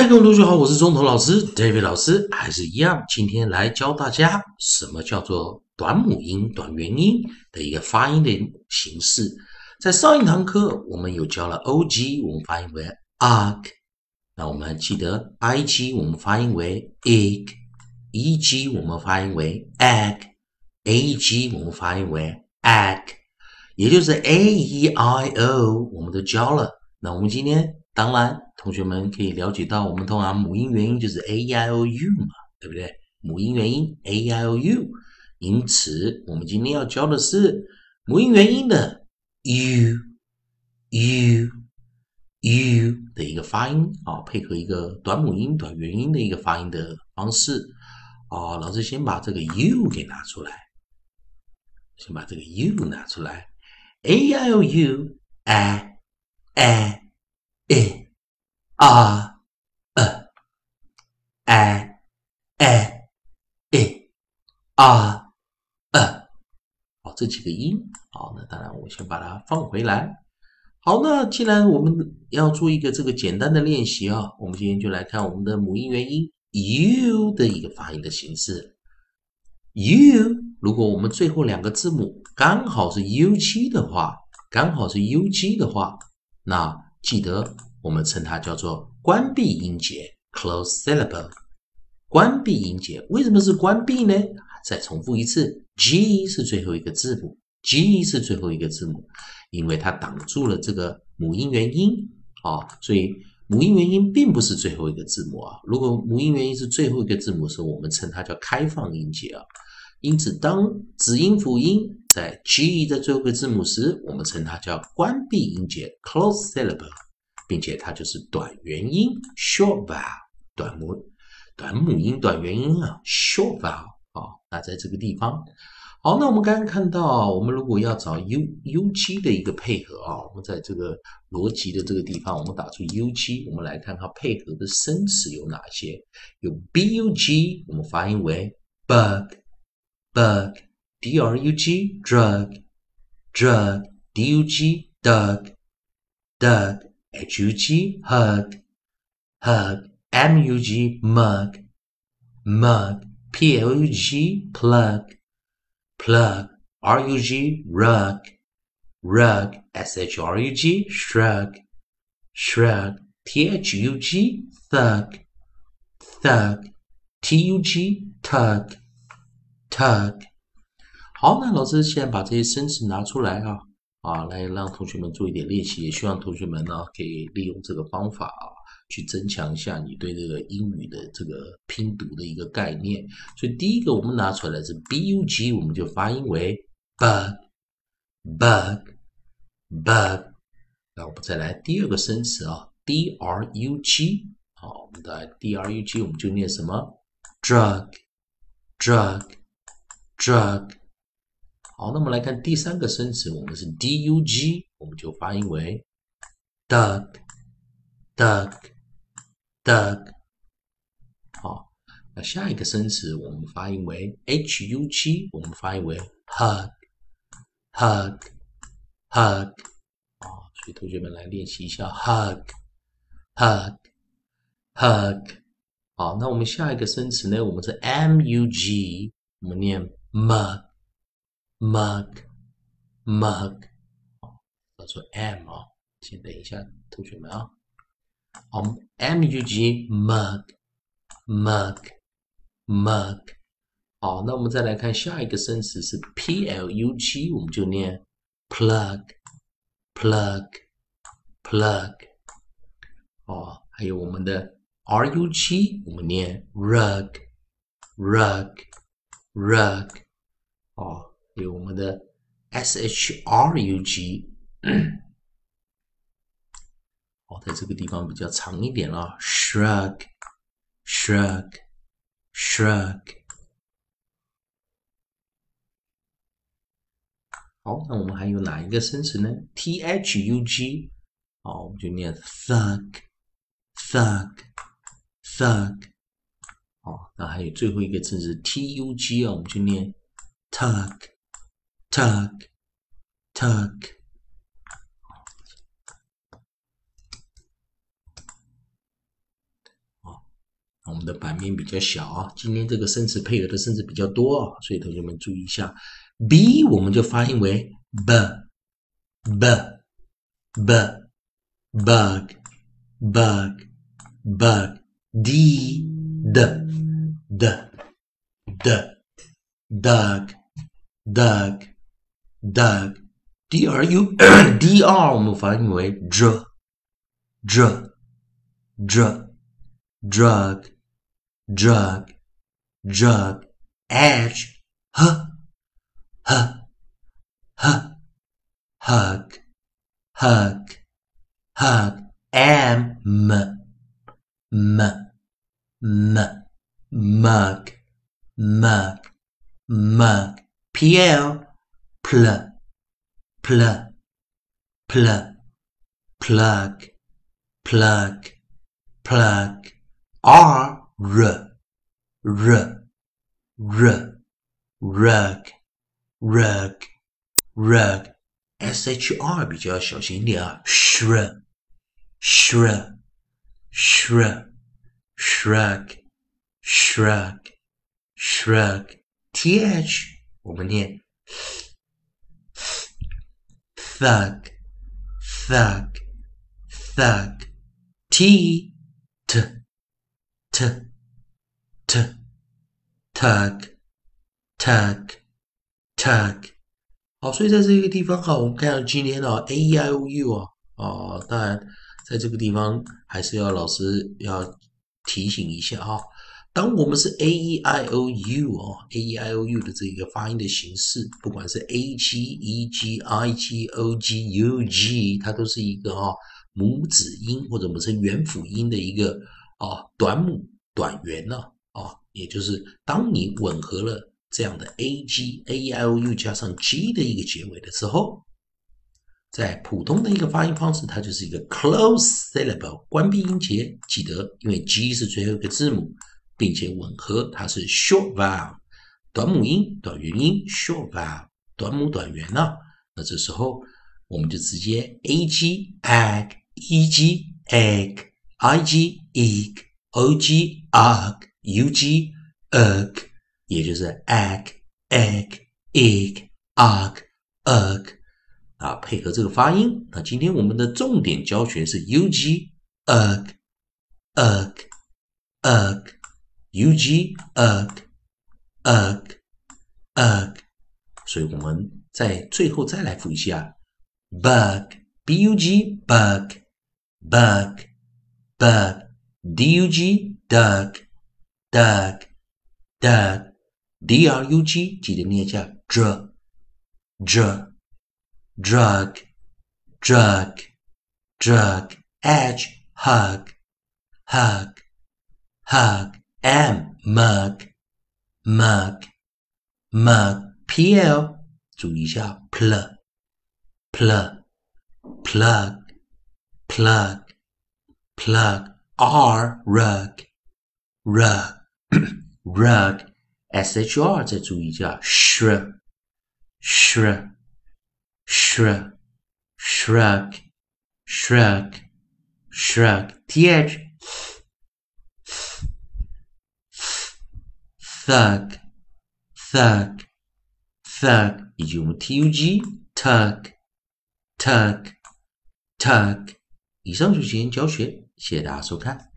嗨，各位同学好，我是中头老师 David 老师，还是一样，今天来教大家什么叫做短母音、短元音的一个发音的形式。在上一堂课，我们有教了 o g，我们发音为 arg，那我们记得 i g，我们发音为 egg，e g 我们发音为 egg，a g 我们发音为 egg，也就是 a e i o，我们都教了。那我们今天当然。同学们可以了解到，我们通常母音元音就是 A I O U 嘛，对不对？母音元音 A I O U，因此我们今天要教的是母音元音的 u u u 的一个发音啊，配合一个短母音短元音的一个发音的方式啊。老师先把这个 u 给拿出来，先把这个 u 拿出来，a e i o u a a e 啊，呃，哎，哎，哎，啊，呃，好，这几个音，好，那当然，我先把它放回来。好，那既然我们要做一个这个简单的练习啊，我们今天就来看我们的母音元音 u 的一个发音的形式。u，如果我们最后两个字母刚好是 u 七的话，刚好是 u 七的话，那记得。我们称它叫做关闭音节 （close syllable）。关闭音节为什么是关闭呢？再重复一次，G 是最后一个字母，G 是最后一个字母，因为它挡住了这个母音元音啊，所以母音元音并不是最后一个字母啊。如果母音元音是最后一个字母时，我们称它叫开放音节啊。因此，当子音辅音在 G 的最后一个字母时，我们称它叫关闭音节 （close syllable）。并且它就是短元音 short vowel 短母短母音短元音啊 short vowel 啊，那在这个地方，好，那我们刚刚看到，我们如果要找 U U G 的一个配合啊，我们在这个逻辑的这个地方，我们打出 U G，，我们来看看配合的生词有哪些？有 b u g，我们发音为 bug bug, D-R-U-G, drug, drug, D-U-G, dug, dug, H-U-G, hug, hug, M-U-G, mug, mug, P-L-U-G, plug, plug, R-U-G, rug, rug, S-H-R-U-G, shrug, shrug, T-H-U-G, thug, thug, T-U-G, tug. Tug 好，那老师现在把这些生词拿出来啊。啊，来让同学们做一点练习，也希望同学们呢可以利用这个方法啊，去增强一下你对这个英语的这个拼读的一个概念。所以第一个我们拿出来是 b u g，我们就发音为 bug，bug，bug。那我们再来第二个生词啊，d r u g，好，我们的 d r u g，我们就念什么，drug，drug drug。好，那么来看第三个生词，我们是 d u g，我们就发音为 duck，duck，duck。好，那下一个生词我们发音为 h u g，我们发音为 hug，hug，hug。啊，所以同学们来练习一下 hug，hug，hug。好，那我们下一个生词呢，我们是 m u g，我们念 mug。mug mug，好，叫做 m 啊，请等一下，同学们啊，好，m u g mug mug mug，好，那我们再来看下一个生词是 p l u g，我们就念 plug plug plug，哦，还有我们的 r u g，我们念 rug rug rug，哦。有我们的 s h r u g，哦，在这个地方比较长一点了，shrug，shrug，shrug。好，那我们还有哪一个生词呢？t h u g，好，我们就念 thug，thug，thug。好，那还有最后一个字是 t u g 啊，我们就念 Tuck，Tuck，Tuck。我。们的版面比较小啊，今天这个生词配合的生词比较多啊，所以同学们注意一下。b 我们就发音为 b b b bug bug bug d d d d dug dug dug d r u d r 我们发音为 dr dr dr drug drug drug edge h h h hug hug hug m m m m mug mug mug pl pl pl pl plug plug plug r r r r rug rug rug s h r 比较小心一点啊，shrug shrug shrug shrug shrug shrug t h 我们念 thug thug thug t t t t tug tug tug 好，所以在这个地方哈，我们看到今天的 a e i o u 啊，哦，当然在这个地方还是要老师要提醒一下哈。当我们是 a e i o u 哦，a e i o u 的这个发音的形式，不管是 a g e g i g o g u g，它都是一个哈母子音或者我们称元辅音的一个啊短母短元呢啊，也就是当你吻合了这样的 a g a e i o u 加上 g 的一个结尾的时候，在普通的一个发音方式，它就是一个 close syllable 关闭音节。记得，因为 g 是最后一个字母。并且吻合，它是 short vowel 短母音、短元音 short vowel 短母短元呢。那这时候我们就直接 a g egg e g egg i g egg o g ug u g ugg 也就是 egg egg egg egg, egg，啊，配合这个发音。那今天我们的重点教学是 u g egg, egg, egg ug ug ug。u g ugh ugh ugh，所以我们在最后再来复一下 bug b u g bug bug bug d u g dug dug dug d r u g 记得念一下 dr dr drug drug drug edge hug hug hug m mug mug mug pl 注意一下 pl pl plug plug plug r rug rug rug shr 再注意一下 shrug shrug shrug shrug shrug shrug th thug, thug, thug，以及我们 tug tug tug tug。以上就是今天教学，谢谢大家收看。